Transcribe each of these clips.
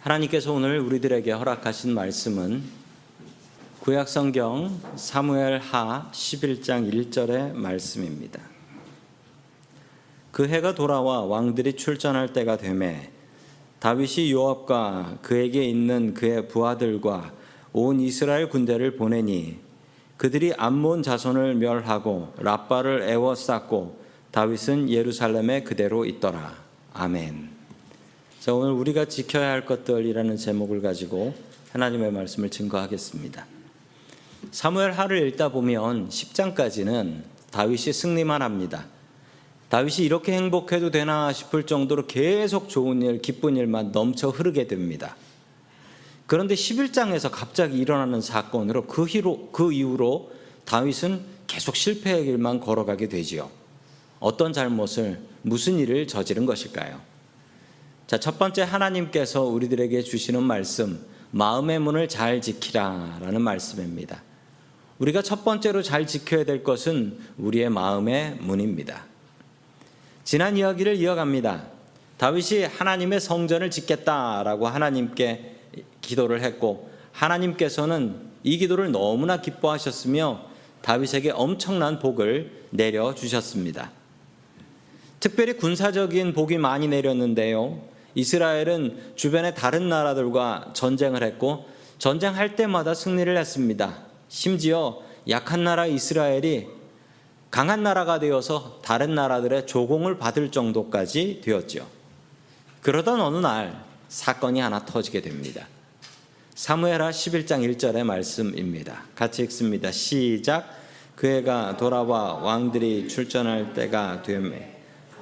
하나님께서 오늘 우리들에게 허락하신 말씀은 구약 성경 사무엘 하 11장 1절의 말씀입니다. 그 해가 돌아와 왕들이 출전할 때가 되매 다윗이 요압과 그에게 있는 그의 부하들과 온 이스라엘 군대를 보내니 그들이 암몬 자손을 멸하고 라빠를 애워쌌고 다윗은 예루살렘에 그대로 있더라. 아멘. 자, 오늘 우리가 지켜야 할 것들이라는 제목을 가지고 하나님의 말씀을 증거하겠습니다. 사무엘 하를 읽다 보면 10장까지는 다윗이 승리만 합니다. 다윗이 이렇게 행복해도 되나 싶을 정도로 계속 좋은 일, 기쁜 일만 넘쳐 흐르게 됩니다. 그런데 11장에서 갑자기 일어나는 사건으로 그, 희로, 그 이후로 다윗은 계속 실패의 길만 걸어가게 되지요. 어떤 잘못을, 무슨 일을 저지른 것일까요? 자, 첫 번째 하나님께서 우리들에게 주시는 말씀, 마음의 문을 잘 지키라라는 말씀입니다. 우리가 첫 번째로 잘 지켜야 될 것은 우리의 마음의 문입니다. 지난 이야기를 이어갑니다. 다윗이 하나님의 성전을 짓겠다라고 하나님께 기도를 했고 하나님께서는 이 기도를 너무나 기뻐하셨으며 다윗에게 엄청난 복을 내려 주셨습니다. 특별히 군사적인 복이 많이 내렸는데요. 이스라엘은 주변의 다른 나라들과 전쟁을 했고 전쟁할 때마다 승리를 했습니다. 심지어 약한 나라 이스라엘이 강한 나라가 되어서 다른 나라들의 조공을 받을 정도까지 되었죠. 그러던 어느 날 사건이 하나 터지게 됩니다. 사무엘하 11장 1절의 말씀입니다. 같이 읽습니다. 시작. 그 해가 돌아와 왕들이 출전할 때가 되매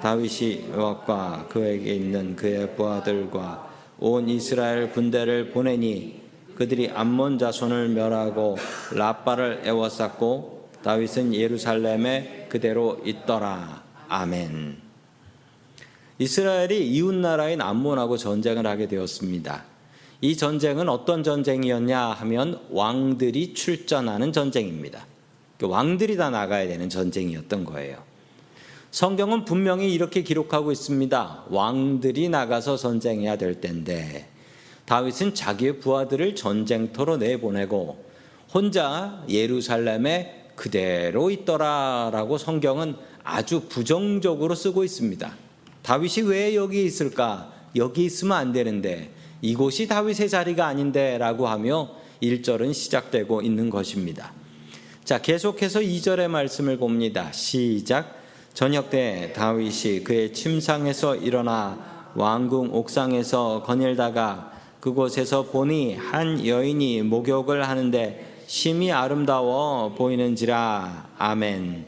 다윗이 요압과 그에게 있는 그의 부하들과 온 이스라엘 군대를 보내니 그들이 암몬 자손을 멸하고 라빠를 애워쌌고 다윗은 예루살렘에 그대로 있더라. 아멘. 이스라엘이 이웃 나라인 암몬하고 전쟁을 하게 되었습니다. 이 전쟁은 어떤 전쟁이었냐 하면 왕들이 출전하는 전쟁입니다. 왕들이 다 나가야 되는 전쟁이었던 거예요. 성경은 분명히 이렇게 기록하고 있습니다. 왕들이 나가서 전쟁해야 될 텐데 다윗은 자기의 부하들을 전쟁터로 내보내고 혼자 예루살렘에 그대로 있더라라고 성경은 아주 부정적으로 쓰고 있습니다. 다윗이 왜 여기 있을까? 여기 있으면 안 되는데 이곳이 다윗의 자리가 아닌데라고 하며 1절은 시작되고 있는 것입니다. 자, 계속해서 2절의 말씀을 봅니다. 시작. 저녁 때 다윗이 그의 침상에서 일어나 왕궁 옥상에서 거닐다가 그곳에서 보니 한 여인이 목욕을 하는데 심히 아름다워 보이는지라 아멘.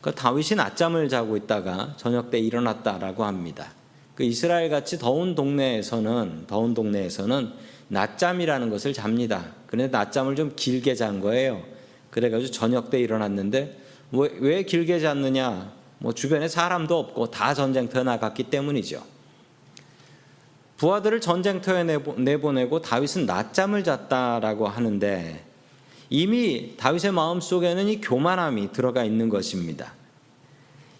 그 다윗이 낮잠을 자고 있다가 저녁 때 일어났다라고 합니다. 그 이스라엘 같이 더운 동네에서는 더운 동네에서는 낮잠이라는 것을 잡니다. 그런데 낮잠을 좀 길게 잔 거예요. 그래가지고 저녁 때 일어났는데 왜, 왜 길게 잤느냐? 뭐 주변에 사람도 없고 다 전쟁터에 나갔기 때문이죠. 부하들을 전쟁터에 내보내고 다윗은 낮잠을 잤다라고 하는데 이미 다윗의 마음 속에는 이 교만함이 들어가 있는 것입니다.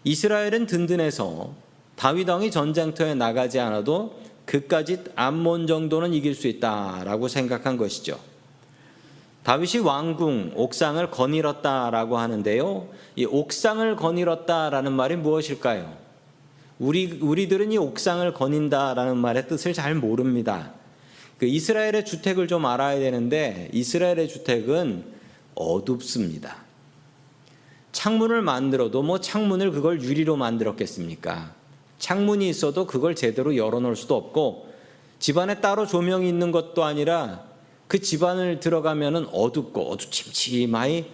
이스라엘은 든든해서 다윗 왕이 전쟁터에 나가지 않아도 그까지 암몬 정도는 이길 수 있다라고 생각한 것이죠. 다윗이 왕궁 옥상을 거닐었다라고 하는데요. 이 옥상을 거닐었다라는 말이 무엇일까요? 우리 우리들은 이 옥상을 거닌다라는 말의 뜻을 잘 모릅니다. 그 이스라엘의 주택을 좀 알아야 되는데 이스라엘의 주택은 어둡습니다. 창문을 만들어도 뭐 창문을 그걸 유리로 만들었겠습니까? 창문이 있어도 그걸 제대로 열어놓을 수도 없고 집안에 따로 조명이 있는 것도 아니라 그 집안을 들어가면은 어둡고 어두침침하이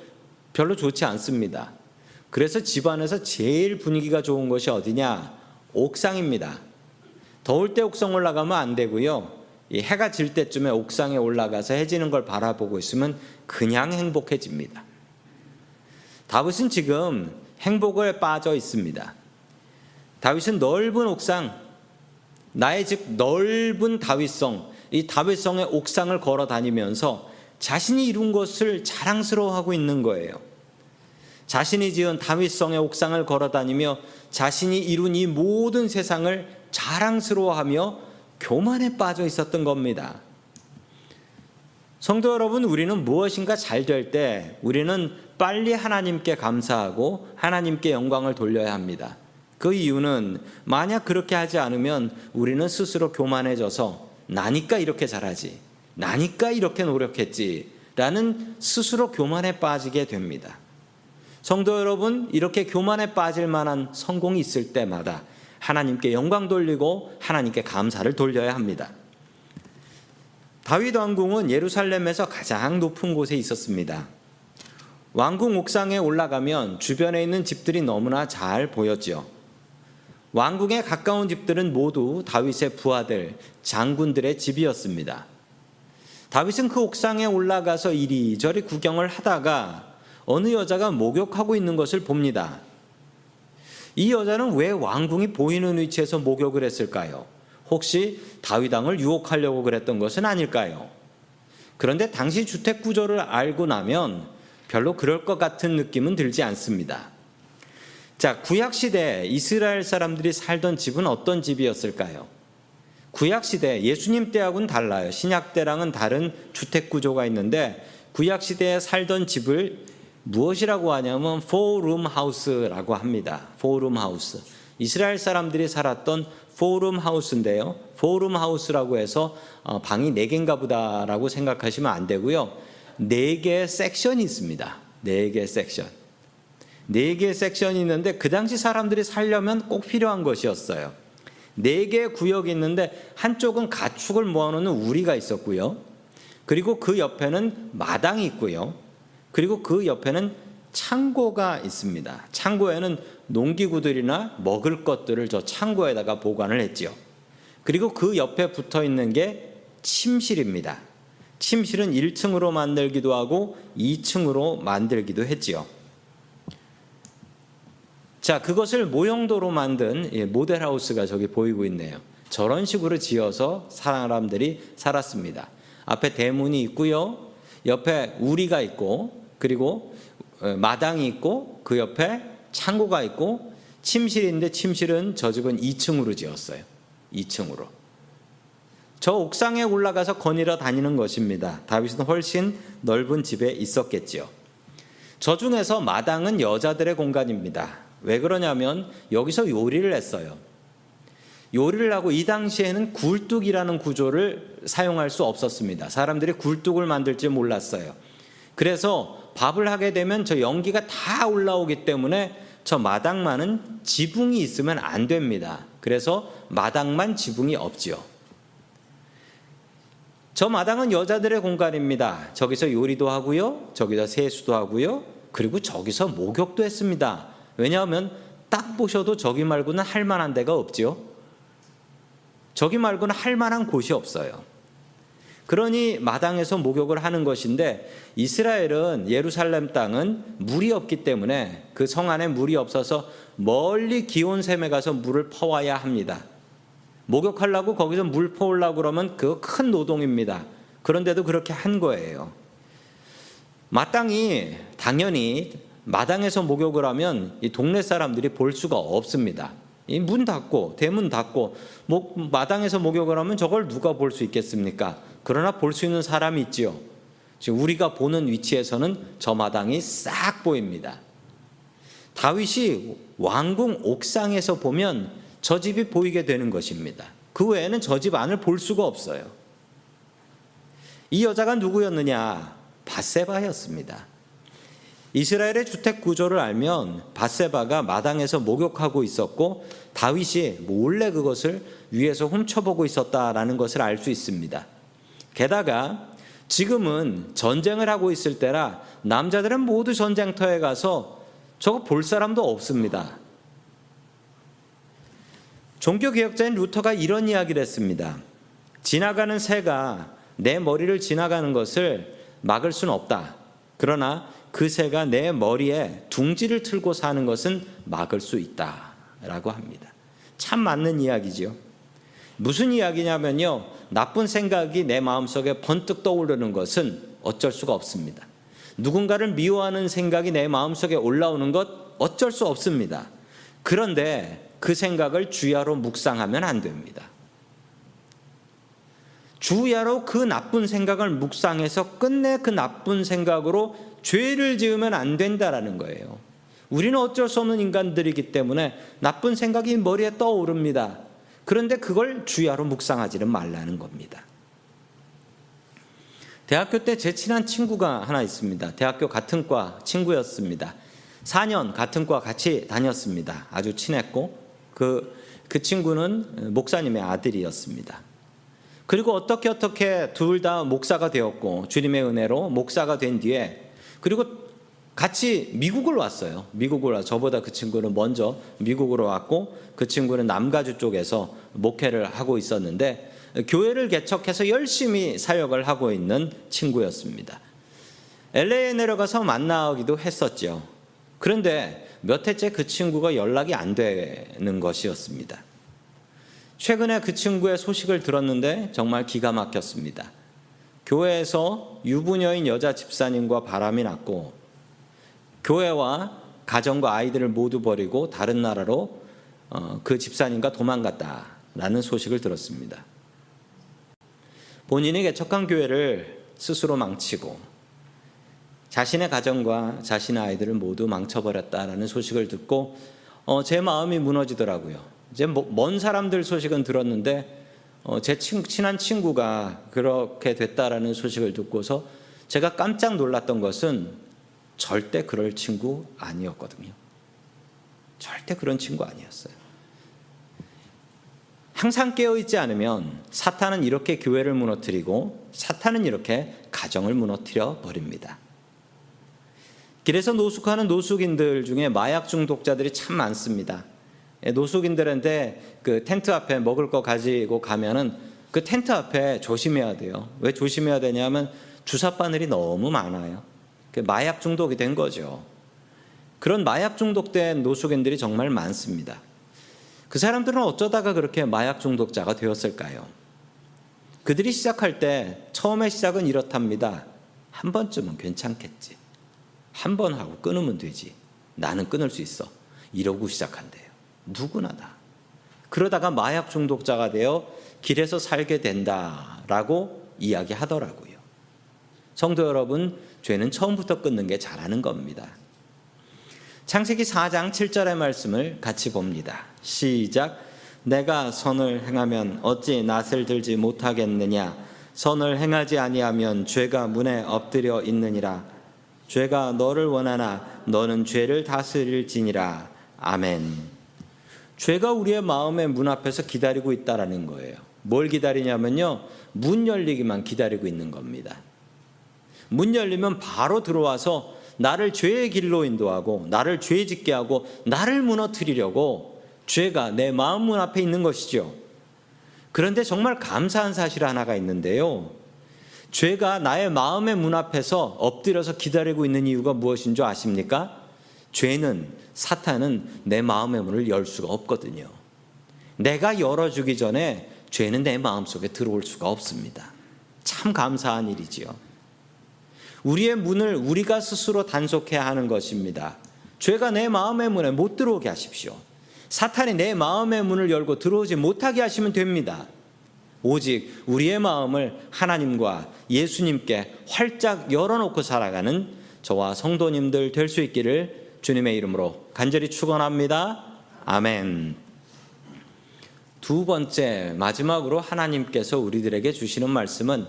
별로 좋지 않습니다. 그래서 집안에서 제일 분위기가 좋은 것이 어디냐? 옥상입니다. 더울 때 옥상 올라가면 안 되고요. 해가 질 때쯤에 옥상에 올라가서 해지는 걸 바라보고 있으면 그냥 행복해집니다. 다윗은 지금 행복을 빠져 있습니다. 다윗은 넓은 옥상, 나의 집 넓은 다윗성, 이 다윗성의 옥상을 걸어 다니면서 자신이 이룬 것을 자랑스러워하고 있는 거예요. 자신이 지은 다윗성의 옥상을 걸어 다니며 자신이 이룬 이 모든 세상을 자랑스러워하며 교만에 빠져 있었던 겁니다. 성도 여러분, 우리는 무엇인가 잘 될 때 우리는 빨리 하나님께 감사하고 하나님께 영광을 돌려야 합니다. 그 이유는 만약 그렇게 하지 않으면 우리는 스스로 교만해져서 나니까 이렇게 잘하지, 나니까 이렇게 노력했지, 라는 스스로 교만에 빠지게 됩니다. 성도 여러분, 이렇게 교만에 빠질 만한 성공이 있을 때마다 하나님께 영광 돌리고 하나님께 감사를 돌려야 합니다. 다윗 왕궁은 예루살렘에서 가장 높은 곳에 있었습니다. 왕궁 옥상에 올라가면 주변에 있는 집들이 너무나 잘 보였지요. 왕궁에 가까운 집들은 모두 다윗의 부하들, 장군들의 집이었습니다. 다윗은 그 옥상에 올라가서 이리저리 구경을 하다가 어느 여자가 목욕하고 있는 것을 봅니다. 이 여자는 왜 왕궁이 보이는 위치에서 목욕을 했을까요? 혹시 다윗왕을 유혹하려고 그랬던 것은 아닐까요? 그런데 당시 주택 구조를 알고 나면 별로 그럴 것 같은 느낌은 들지 않습니다. 자, 구약 시대 이스라엘 사람들이 살던 집은 어떤 집이었을까요? 구약 시대 예수님 때하고는 달라요. 신약 때랑은 다른 주택 구조가 있는데 구약 시대에 살던 집을 무엇이라고 하냐면 four room house라고 합니다. four room house. 이스라엘 사람들이 살았던 four room house인데요. four room house라고 해서 어, 방이 네 개인가 보다라고 생각하시면 안 되고요. 네 개의 섹션이 있습니다. 네 개의 섹션. 네 개의 섹션이 있는데 그 당시 사람들이 살려면 꼭 필요한 것이었어요. 네 개의 구역이 있는데 한쪽은 가축을 모아놓는 우리가 있었고요. 그리고 그 옆에는 마당이 있고요. 그리고 그 옆에는 창고가 있습니다. 창고에는 농기구들이나 먹을 것들을 저 창고에다가 보관을 했지요. 그리고 그 옆에 붙어 있는 게 침실입니다. 침실은 1층으로 만들기도 하고 2층으로 만들기도 했지요. 자, 그것을 모형도로 만든 모델하우스가 저기 보이고 있네요. 저런 식으로 지어서 사람들이 살았습니다. 앞에 대문이 있고요. 옆에 우리가 있고 그리고 어, 마당이 있고 그 옆에 창고가 있고 침실인데 침실은 저 집은 2층으로 지었어요. 2층으로. 저 옥상에 올라가서 거닐어 다니는 것입니다. 다윗은 훨씬 넓은 집에 있었겠지요. 저 중에서 마당은 여자들의 공간입니다. 왜 그러냐면 여기서 요리를 했어요. 요리를 하고 이 당시에는 굴뚝이라는 구조를 사용할 수 없었습니다. 사람들이 굴뚝을 만들지 몰랐어요. 그래서 밥을 하게 되면 저 연기가 다 올라오기 때문에 저 마당만은 지붕이 있으면 안 됩니다. 그래서 마당만 지붕이 없지요. 저 마당은 여자들의 공간입니다. 저기서 요리도 하고요. 저기서 세수도 하고요. 그리고 저기서 목욕도 했습니다. 왜냐하면 딱 보셔도 저기 말고는 할 만한 데가 없지요. 저기 말고는 할 만한 곳이 없어요. 그러니 마당에서 목욕을 하는 것인데 이스라엘은 예루살렘 땅은 물이 없기 때문에 그 성 안에 물이 없어서 멀리 기온샘에 가서 물을 퍼와야 합니다. 목욕하려고 거기서 물 퍼오려고 그러면 그 큰 노동입니다. 그런데도 그렇게 한 거예요. 마땅히 당연히 마당에서 목욕을 하면 이 동네 사람들이 볼 수가 없습니다. 이 문 닫고 대문 닫고 마당에서 목욕을 하면 저걸 누가 볼 수 있겠습니까? 그러나 볼 수 있는 사람이 있지요. 지금 우리가 보는 위치에서는 저 마당이 싹 보입니다. 다윗이 왕궁 옥상에서 보면 저 집이 보이게 되는 것입니다. 그 외에는 저 집 안을 볼 수가 없어요. 이 여자가 누구였느냐? 바세바였습니다. 이스라엘의 주택 구조를 알면 바세바가 마당에서 목욕하고 있었고 다윗이 몰래 그것을 위에서 훔쳐보고 있었다라는 것을 알 수 있습니다. 게다가 지금은 전쟁을 하고 있을 때라 남자들은 모두 전쟁터에 가서 저거 볼 사람도 없습니다. 종교개혁자인 루터가 이런 이야기를 했습니다. 지나가는 새가 내 머리를 지나가는 것을 막을 수는 없다. 그러나 그 새가 내 머리에 둥지를 틀고 사는 것은 막을 수 있다. 라고 합니다. 참 맞는 이야기죠. 무슨 이야기냐면요. 나쁜 생각이 내 마음속에 번뜩 떠오르는 것은 어쩔 수가 없습니다. 누군가를 미워하는 생각이 내 마음속에 올라오는 것 어쩔 수 없습니다. 그런데 그 생각을 주야로 묵상하면 안 됩니다. 주야로 그 나쁜 생각을 묵상해서 끝내 그 나쁜 생각으로 죄를 지으면 안 된다라는 거예요. 우리는 어쩔 수 없는 인간들이기 때문에 나쁜 생각이 머리에 떠오릅니다. 그런데 그걸 주야로 묵상하지는 말라는 겁니다. 대학교 때 제 친한 친구가 하나 있습니다. 대학교 같은 과 친구였습니다. 4년 같은 과 같이 다녔습니다. 아주 친했고 그, 그 친구는 목사님의 아들이었습니다. 그리고 어떻게 어떻게 둘 다 목사가 되었고 주님의 은혜로 목사가 된 뒤에 그리고 같이 미국을 왔어요. 미국을 와 저보다 그 친구는 먼저 미국으로 왔고 그 친구는 남가주 쪽에서 목회를 하고 있었는데 교회를 개척해서 열심히 사역을 하고 있는 친구였습니다. LA에 내려가서 만나기도 했었죠. 그런데 몇 해째 그 친구가 연락이 안 되는 것이었습니다. 최근에 그 친구의 소식을 들었는데 정말 기가 막혔습니다. 교회에서 유부녀인 여자 집사님과 바람이 났고 교회와 가정과 아이들을 모두 버리고 다른 나라로 어, 그 집사님과 도망갔다라는 소식을 들었습니다. 본인이 개척한 교회를 스스로 망치고 자신의 가정과 자신의 아이들을 모두 망쳐버렸다라는 소식을 듣고 어, 제 마음이 무너지더라고요. 이제 뭐, 먼 사람들 소식은 들었는데 어, 제 친, 친한 친구가 그렇게 됐다라는 소식을 듣고서 제가 깜짝 놀랐던 것은 절대 그럴 친구 아니었거든요. 절대 그런 친구 아니었어요. 항상 깨어있지 않으면 사탄은 이렇게 교회를 무너뜨리고 사탄은 이렇게 가정을 무너뜨려 버립니다. 길에서 노숙하는 노숙인들 중에 마약 중독자들이 참 많습니다. 예, 노숙인들한테 그 텐트 앞에 먹을 거 가지고 가면은 그 텐트 앞에 조심해야 돼요. 왜 조심해야 되냐면 주사 바늘이 너무 많아요. 그 마약 중독이 된 거죠. 그런 마약 중독된 노숙인들이 정말 많습니다. 그 사람들은 어쩌다가 그렇게 마약 중독자가 되었을까요? 그들이 시작할 때 처음에 시작은 이렇답니다. 한 번쯤은 괜찮겠지. 한 번 하고 끊으면 되지. 나는 끊을 수 있어. 이러고 시작한대요. 누구나 다. 그러다가 마약 중독자가 되어 길에서 살게 된다라고 이야기하더라고요. 성도 여러분, 죄는 처음부터 끊는 게 잘하는 겁니다. 창세기 4장 7절의 말씀을 같이 봅니다. 시작. 내가 선을 행하면 어찌 낯을 들지 못하겠느냐? 선을 행하지 아니하면 죄가 문에 엎드려 있느니라. 죄가 너를 원하나 너는 죄를 다스릴지니라. 아멘. 죄가 우리의 마음의 문 앞에서 기다리고 있다라는 거예요. 뭘 기다리냐면요. 문 열리기만 기다리고 있는 겁니다. 문 열리면 바로 들어와서 나를 죄의 길로 인도하고 나를 죄 짓게 하고 나를 무너뜨리려고 죄가 내 마음 문 앞에 있는 것이죠. 그런데 정말 감사한 사실 하나가 있는데요. 죄가 나의 마음의 문 앞에서 엎드려서 기다리고 있는 이유가 무엇인 줄 아십니까? 죄는 사탄은 내 마음의 문을 열 수가 없거든요. 내가 열어주기 전에 죄는 내 마음 속에 들어올 수가 없습니다. 참 감사한 일이지요. 우리의 문을 우리가 스스로 단속해야 하는 것입니다. 죄가 내 마음의 문에 못 들어오게 하십시오. 사탄이 내 마음의 문을 열고 들어오지 못하게 하시면 됩니다. 오직 우리의 마음을 하나님과 예수님께 활짝 열어놓고 살아가는 저와 성도님들 될 수 있기를 주님의 이름으로 간절히 축원합니다. 아멘. 두 번째 마지막으로 하나님께서 우리들에게 주시는 말씀은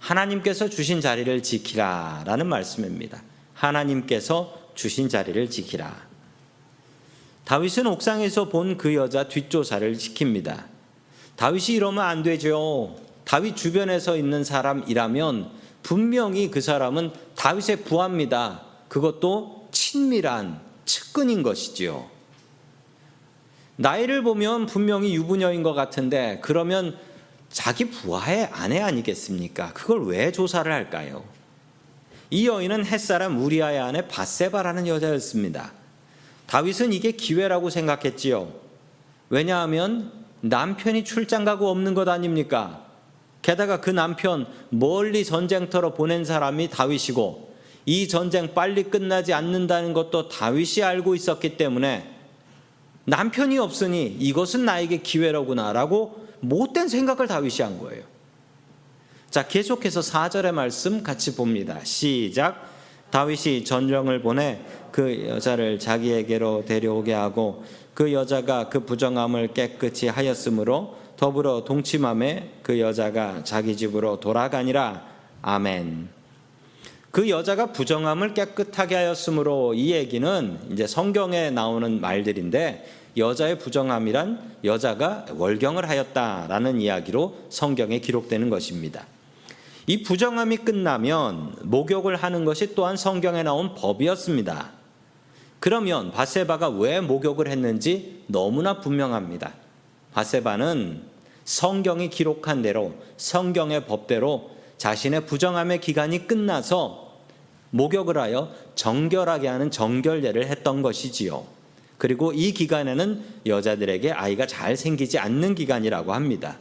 하나님께서 주신 자리를 지키라라는 말씀입니다. 하나님께서 주신 자리를 지키라. 다윗은 옥상에서 본 그 여자 뒷조사를 지킵니다. 다윗이 이러면 안 되죠. 다윗 주변에 서 있는 사람이라면 분명히 그 사람은 다윗의 부하입니다. 그것도 친밀한 측근인 것이지요. 나이를 보면 분명히 유부녀인 것 같은데 그러면 자기 부하의 아내 아니겠습니까? 그걸 왜 조사를 할까요? 이 여인은 햇사람 우리아의 아내 바세바라는 여자였습니다. 다윗은 이게 기회라고 생각했지요. 왜냐하면 남편이 출장 가고 없는 것 아닙니까? 게다가 그 남편 멀리 전쟁터로 보낸 사람이 다윗이고 이 전쟁 빨리 끝나지 않는다는 것도 다윗이 알고 있었기 때문에 남편이 없으니 이것은 나에게 기회로구나라고 못된 생각을 다윗이 한 거예요. 자, 계속해서 4절의 말씀 같이 봅니다. 시작. 다윗이 전령을 보내 그 여자를 자기에게로 데려오게 하고 그 여자가 그 부정함을 깨끗이 하였으므로 더불어 동침함에 그 여자가 자기 집으로 돌아가니라. 아멘. 그 여자가 부정함을 깨끗하게 하였으므로 이 얘기는 이제 성경에 나오는 말들인데 여자의 부정함이란 여자가 월경을 하였다라는 이야기로 성경에 기록되는 것입니다. 이 부정함이 끝나면 목욕을 하는 것이 또한 성경에 나온 법이었습니다. 그러면 바세바가 왜 목욕을 했는지 너무나 분명합니다. 바세바는 성경이 기록한 대로 성경의 법대로 자신의 부정함의 기간이 끝나서 목욕을 하여 정결하게 하는 정결례를 했던 것이지요. 그리고 이 기간에는 여자들에게 아이가 잘 생기지 않는 기간이라고 합니다.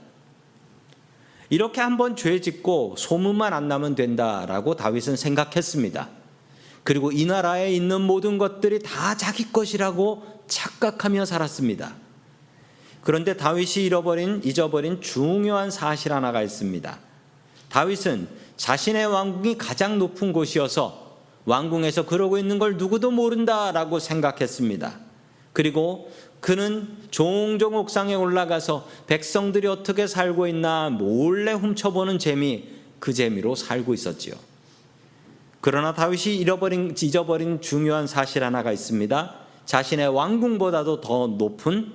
이렇게 한번 죄 짓고 소문만 안 나면 된다라고 다윗은 생각했습니다. 그리고 이 나라에 있는 모든 것들이 다 자기 것이라고 착각하며 살았습니다. 그런데 다윗이 잃어버린 잊어버린 중요한 사실 하나가 있습니다. 다윗은 자신의 왕궁이 가장 높은 곳이어서 왕궁에서 그러고 있는 걸 누구도 모른다라고 생각했습니다. 그리고 그는 종종 옥상에 올라가서 백성들이 어떻게 살고 있나 몰래 훔쳐보는 재미, 그 재미로 살고 있었지요. 그러나 다윗이 잃어버린, 잊어버린 중요한 사실 하나가 있습니다. 자신의 왕궁보다도 더 높은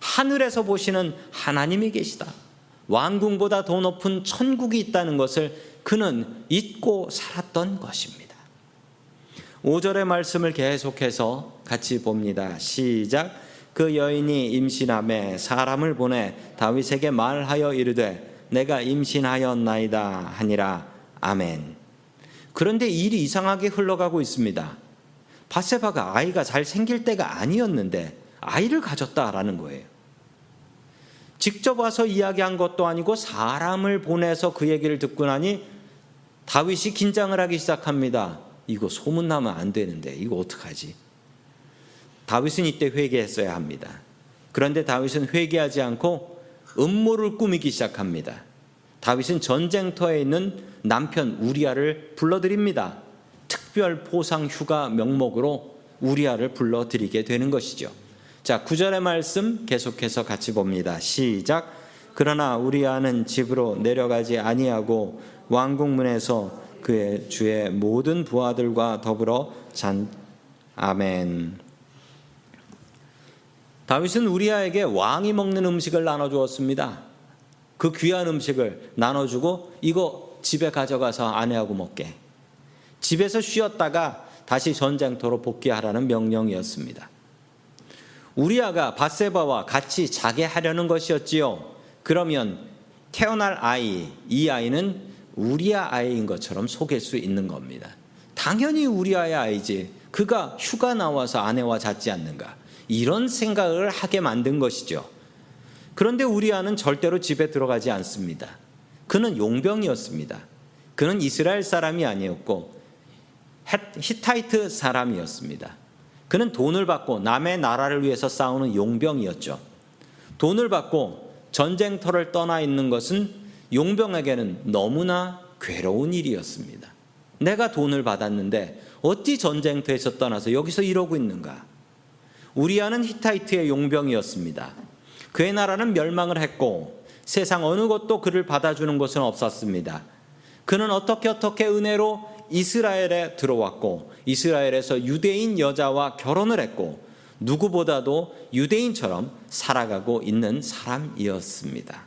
하늘에서 보시는 하나님이 계시다. 왕궁보다 더 높은 천국이 있다는 것을 그는 잊고 살았던 것입니다. 5절의 말씀을 계속해서 같이 봅니다. 시작. 그 여인이 임신함에 사람을 보내 다윗에게 말하여 이르되 내가 임신하였나이다 하니라 아멘. 그런데 일이 이상하게 흘러가고 있습니다. 바세바가 아이가 잘 생길 때가 아니었는데 아이를 가졌다라는 거예요. 직접 와서 이야기한 것도 아니고 사람을 보내서 그 얘기를 듣고 나니 다윗이 긴장을 하기 시작합니다. 이거 소문나면 안 되는데 이거 어떡하지? 다윗은 이때 회개했어야 합니다. 그런데 다윗은 회개하지 않고 음모를 꾸미기 시작합니다. 다윗은 전쟁터에 있는 남편 우리아를 불러드립니다. 특별 포상 휴가 명목으로 우리아를 불러드리게 되는 것이죠. 자, 9절의 말씀 계속해서 같이 봅니다. 시작. 그러나 우리 아는 집으로 내려가지 아니하고 왕궁 문에서 그의 주의 모든 부하들과 더불어 잔 아멘. 다윗은 우리아에게 왕이 먹는 음식을 나눠 주었습니다. 그 귀한 음식을 나눠 주고 이거 집에 가져가서 아내하고 먹게. 집에서 쉬었다가 다시 전쟁터로 복귀하라는 명령이었습니다. 우리아가 바세바와 같이 자게 하려는 것이었지요. 그러면 태어날 아이, 이 아이는 우리아 아이인 것처럼 속일 수 있는 겁니다. 당연히 우리아의 아이지. 그가 휴가 나와서 아내와 잤지 않는가. 이런 생각을 하게 만든 것이죠. 그런데 우리아는 절대로 집에 들어가지 않습니다. 그는 용병이었습니다. 그는 이스라엘 사람이 아니었고 히타이트 사람이었습니다. 그는 돈을 받고 남의 나라를 위해서 싸우는 용병이었죠. 돈을 받고 전쟁터를 떠나 있는 것은 용병에게는 너무나 괴로운 일이었습니다. 내가 돈을 받았는데 어찌 전쟁터에서 떠나서 여기서 이러고 있는가? 우리아는 히타이트의 용병이었습니다. 그의 나라는 멸망을 했고 세상 어느 곳도 그를 받아주는 곳은 없었습니다. 그는 어떻게 어떻게 은혜로 이스라엘에 들어왔고 이스라엘에서 유대인 여자와 결혼을 했고 누구보다도 유대인처럼 살아가고 있는 사람이었습니다.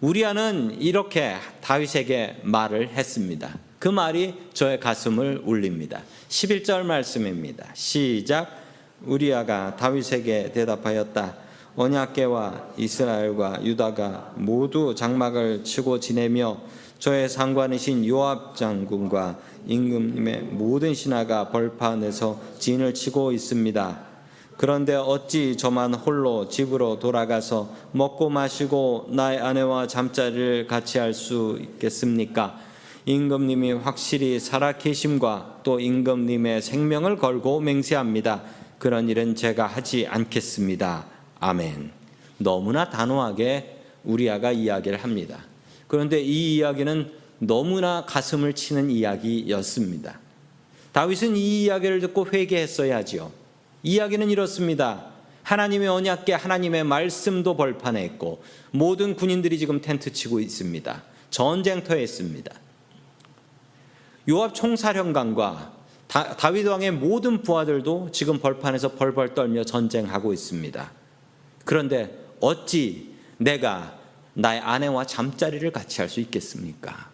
우리아는 이렇게 다윗에게 말을 했습니다. 그 말이 저의 가슴을 울립니다. 11절 말씀입니다. 시작 우리아가 다윗에게 대답하였다. 언약계와 이스라엘과 유다가 모두 장막을 치고 지내며 저의 상관이신 요압 장군과 임금님의 모든 신하가 벌판에서 진을 치고 있습니다. 그런데 어찌 저만 홀로 집으로 돌아가서 먹고 마시고 나의 아내와 잠자리를 같이 할 수 있겠습니까? 임금님이 확실히 살아 계심과 또 임금님의 생명을 걸고 맹세합니다. 그런 일은 제가 하지 않겠습니다. 아멘. 너무나 단호하게 우리아가 이야기를 합니다. 그런데 이 이야기는 너무나 가슴을 치는 이야기였습니다. 다윗은 이 이야기를 듣고 회개했어야지요. 이야기는 이렇습니다. 하나님의 언약계 하나님의 말씀도 벌판에 있고 모든 군인들이 지금 텐트 치고 있습니다. 전쟁터에 있습니다. 요압 총사령관과 다 윗 왕의 모든 부하들도 지금 벌판에서 벌벌 떨며 전쟁하고 있습니다. 그런데 어찌 내가 나의 아내와 잠자리를 같이 할 수 있겠습니까?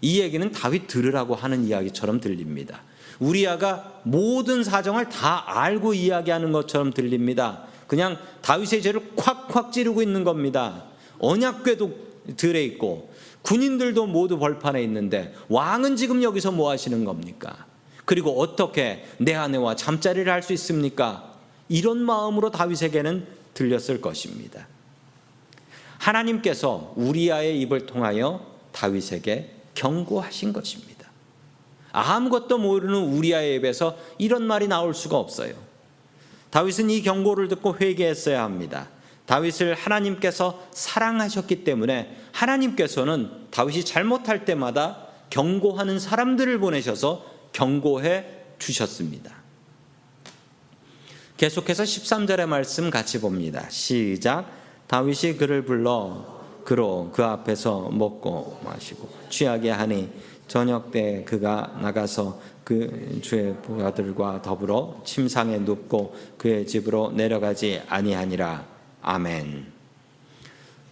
이 얘기는 다윗 들으라고 하는 이야기처럼 들립니다. 우리아가 모든 사정을 다 알고 이야기하는 것처럼 들립니다. 그냥 다윗의 죄를 콱콱 찌르고 있는 겁니다. 언약궤도 들에 있고 군인들도 모두 벌판에 있는데 왕은 지금 여기서 뭐 하시는 겁니까? 그리고 어떻게 내 아내와 잠자리를 할 수 있습니까? 이런 마음으로 다윗에게는 들렸을 것입니다. 하나님께서 우리아의 입을 통하여 다윗에게 경고하신 것입니다. 아무것도 모르는 우리아의 입에서 이런 말이 나올 수가 없어요. 다윗은 이 경고를 듣고 회개했어야 합니다. 다윗을 하나님께서 사랑하셨기 때문에 하나님께서는 다윗이 잘못할 때마다 경고하는 사람들을 보내셔서 경고해 주셨습니다. 계속해서 13절의 말씀 같이 봅니다. 시작. 다윗이 그를 불러 그로 그 앞에서 먹고 마시고 취하게 하니 저녁 때 그가 나가서 그 주의 부하들과 더불어 침상에 눕고 그의 집으로 내려가지 아니하니라. 아멘.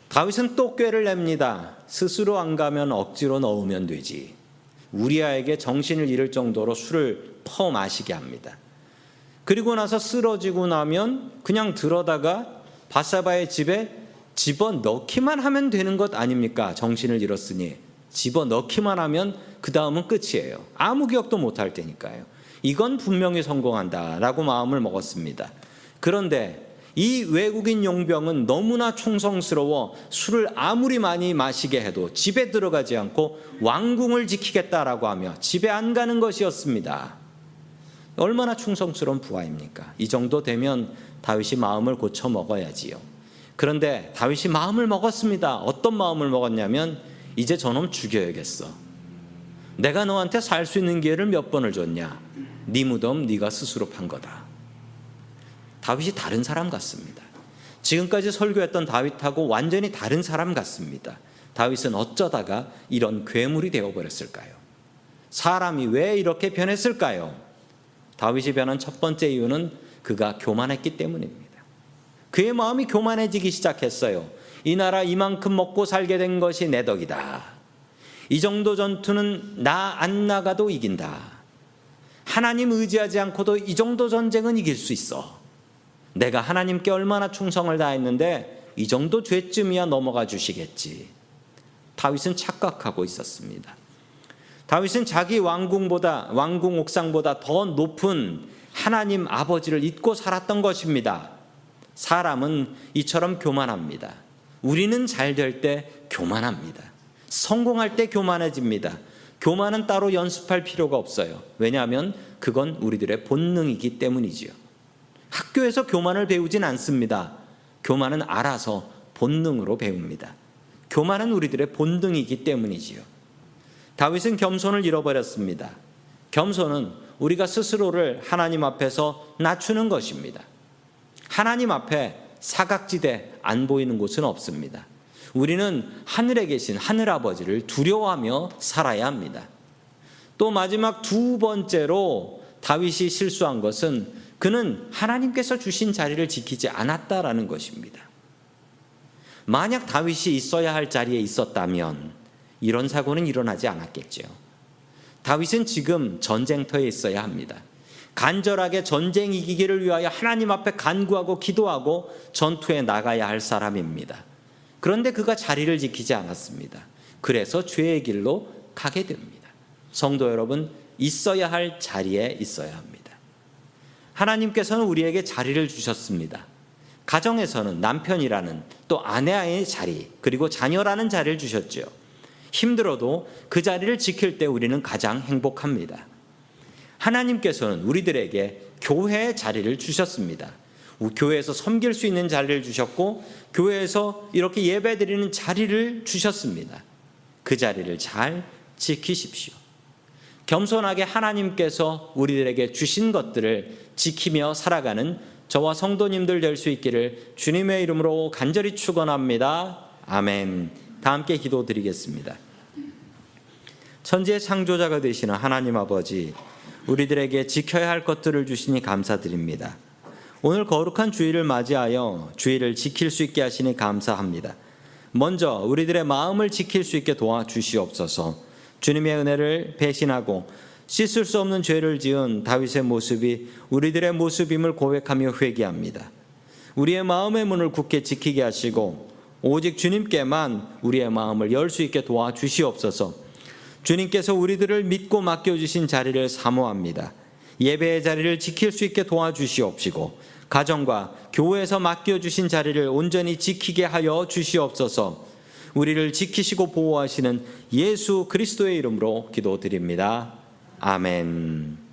다윗은 또 꾀를 냅니다. 스스로 안 가면 억지로 넣으면 되지. 우리아에게 정신을 잃을 정도로 술을 퍼 마시게 합니다. 그리고 나서 쓰러지고 나면 그냥 들어다가 바사바의 집에 집어 넣기만 하면 되는 것 아닙니까? 정신을 잃었으니 집어 넣기만 하면 그 다음은 끝이에요. 아무 기억도 못할 테니까요. 이건 분명히 성공한다라고 마음을 먹었습니다. 그런데 이 외국인 용병은 너무나 충성스러워 술을 아무리 많이 마시게 해도 집에 들어가지 않고 왕궁을 지키겠다라고 하며 집에 안 가는 것이었습니다. 얼마나 충성스러운 부하입니까? 이 정도 되면 다윗이 마음을 고쳐 먹어야지요. 그런데 다윗이 마음을 먹었습니다. 어떤 마음을 먹었냐면 이제 저놈 죽여야겠어. 내가 너한테 살 수 있는 기회를 몇 번을 줬냐? 네 무덤 네가 스스로 판 거다. 다윗이 다른 사람 같습니다. 지금까지 설교했던 다윗하고 완전히 다른 사람 같습니다. 다윗은 어쩌다가 이런 괴물이 되어버렸을까요? 사람이 왜 이렇게 변했을까요? 다윗이 변한 첫 번째 이유는 그가 교만했기 때문입니다. 그의 마음이 교만해지기 시작했어요. 이 나라 이만큼 먹고 살게 된 것이 내 덕이다. 이 정도 전투는 나 안 나가도 이긴다. 하나님 의지하지 않고도 이 정도 전쟁은 이길 수 있어. 내가 하나님께 얼마나 충성을 다했는데 이 정도 죄쯤이야 넘어가 주시겠지. 다윗은 착각하고 있었습니다. 다윗은 자기 왕궁보다 왕궁 옥상보다 더 높은 하나님 아버지를 잊고 살았던 것입니다. 사람은 이처럼 교만합니다. 우리는 잘 될 때 교만합니다. 성공할 때 교만해집니다. 교만은 따로 연습할 필요가 없어요. 왜냐하면 그건 우리들의 본능이기 때문이지요. 학교에서 교만을 배우진 않습니다. 교만은 알아서 본능으로 배웁니다. 교만은 우리들의 본능이기 때문이지요. 다윗은 겸손을 잃어버렸습니다. 겸손은 우리가 스스로를 하나님 앞에서 낮추는 것입니다. 하나님 앞에 사각지대 안 보이는 곳은 없습니다. 우리는 하늘에 계신 하늘아버지를 두려워하며 살아야 합니다. 또 마지막 두 번째로 다윗이 실수한 것은 그는 하나님께서 주신 자리를 지키지 않았다라는 것입니다. 만약 다윗이 있어야 할 자리에 있었다면 이런 사고는 일어나지 않았겠죠. 다윗은 지금 전쟁터에 있어야 합니다. 간절하게 전쟁 이기기를 위하여 하나님 앞에 간구하고 기도하고 전투에 나가야 할 사람입니다. 그런데 그가 자리를 지키지 않았습니다. 그래서 죄의 길로 가게 됩니다. 성도 여러분, 있어야 할 자리에 있어야 합니다. 하나님께서는 우리에게 자리를 주셨습니다. 가정에서는 남편이라는 또 아내의 자리, 그리고 자녀라는 자리를 주셨죠. 힘들어도 그 자리를 지킬 때 우리는 가장 행복합니다. 하나님께서는 우리들에게 교회의 자리를 주셨습니다. 교회에서 섬길 수 있는 자리를 주셨고 교회에서 이렇게 예배드리는 자리를 주셨습니다. 그 자리를 잘 지키십시오. 겸손하게 하나님께서 우리들에게 주신 것들을 지키며 살아가는 저와 성도님들 될 수 있기를 주님의 이름으로 간절히 축원합니다. 아멘. 다 함께 기도드리겠습니다. 천지의 창조자가 되시는 하나님 아버지, 우리들에게 지켜야 할 것들을 주시니 감사드립니다. 오늘 거룩한 주일을 맞이하여 주일을 지킬 수 있게 하시니 감사합니다. 먼저 우리들의 마음을 지킬 수 있게 도와주시옵소서. 주님의 은혜를 배신하고 씻을 수 없는 죄를 지은 다윗의 모습이 우리들의 모습임을 고백하며 회개합니다. 우리의 마음의 문을 굳게 지키게 하시고 오직 주님께만 우리의 마음을 열 수 있게 도와주시옵소서. 주님께서 우리들을 믿고 맡겨주신 자리를 사모합니다. 예배의 자리를 지킬 수 있게 도와주시옵시고, 가정과 교회에서 맡겨주신 자리를 온전히 지키게 하여 주시옵소서, 우리를 지키시고 보호하시는 예수 그리스도의 이름으로 기도드립니다. 아멘.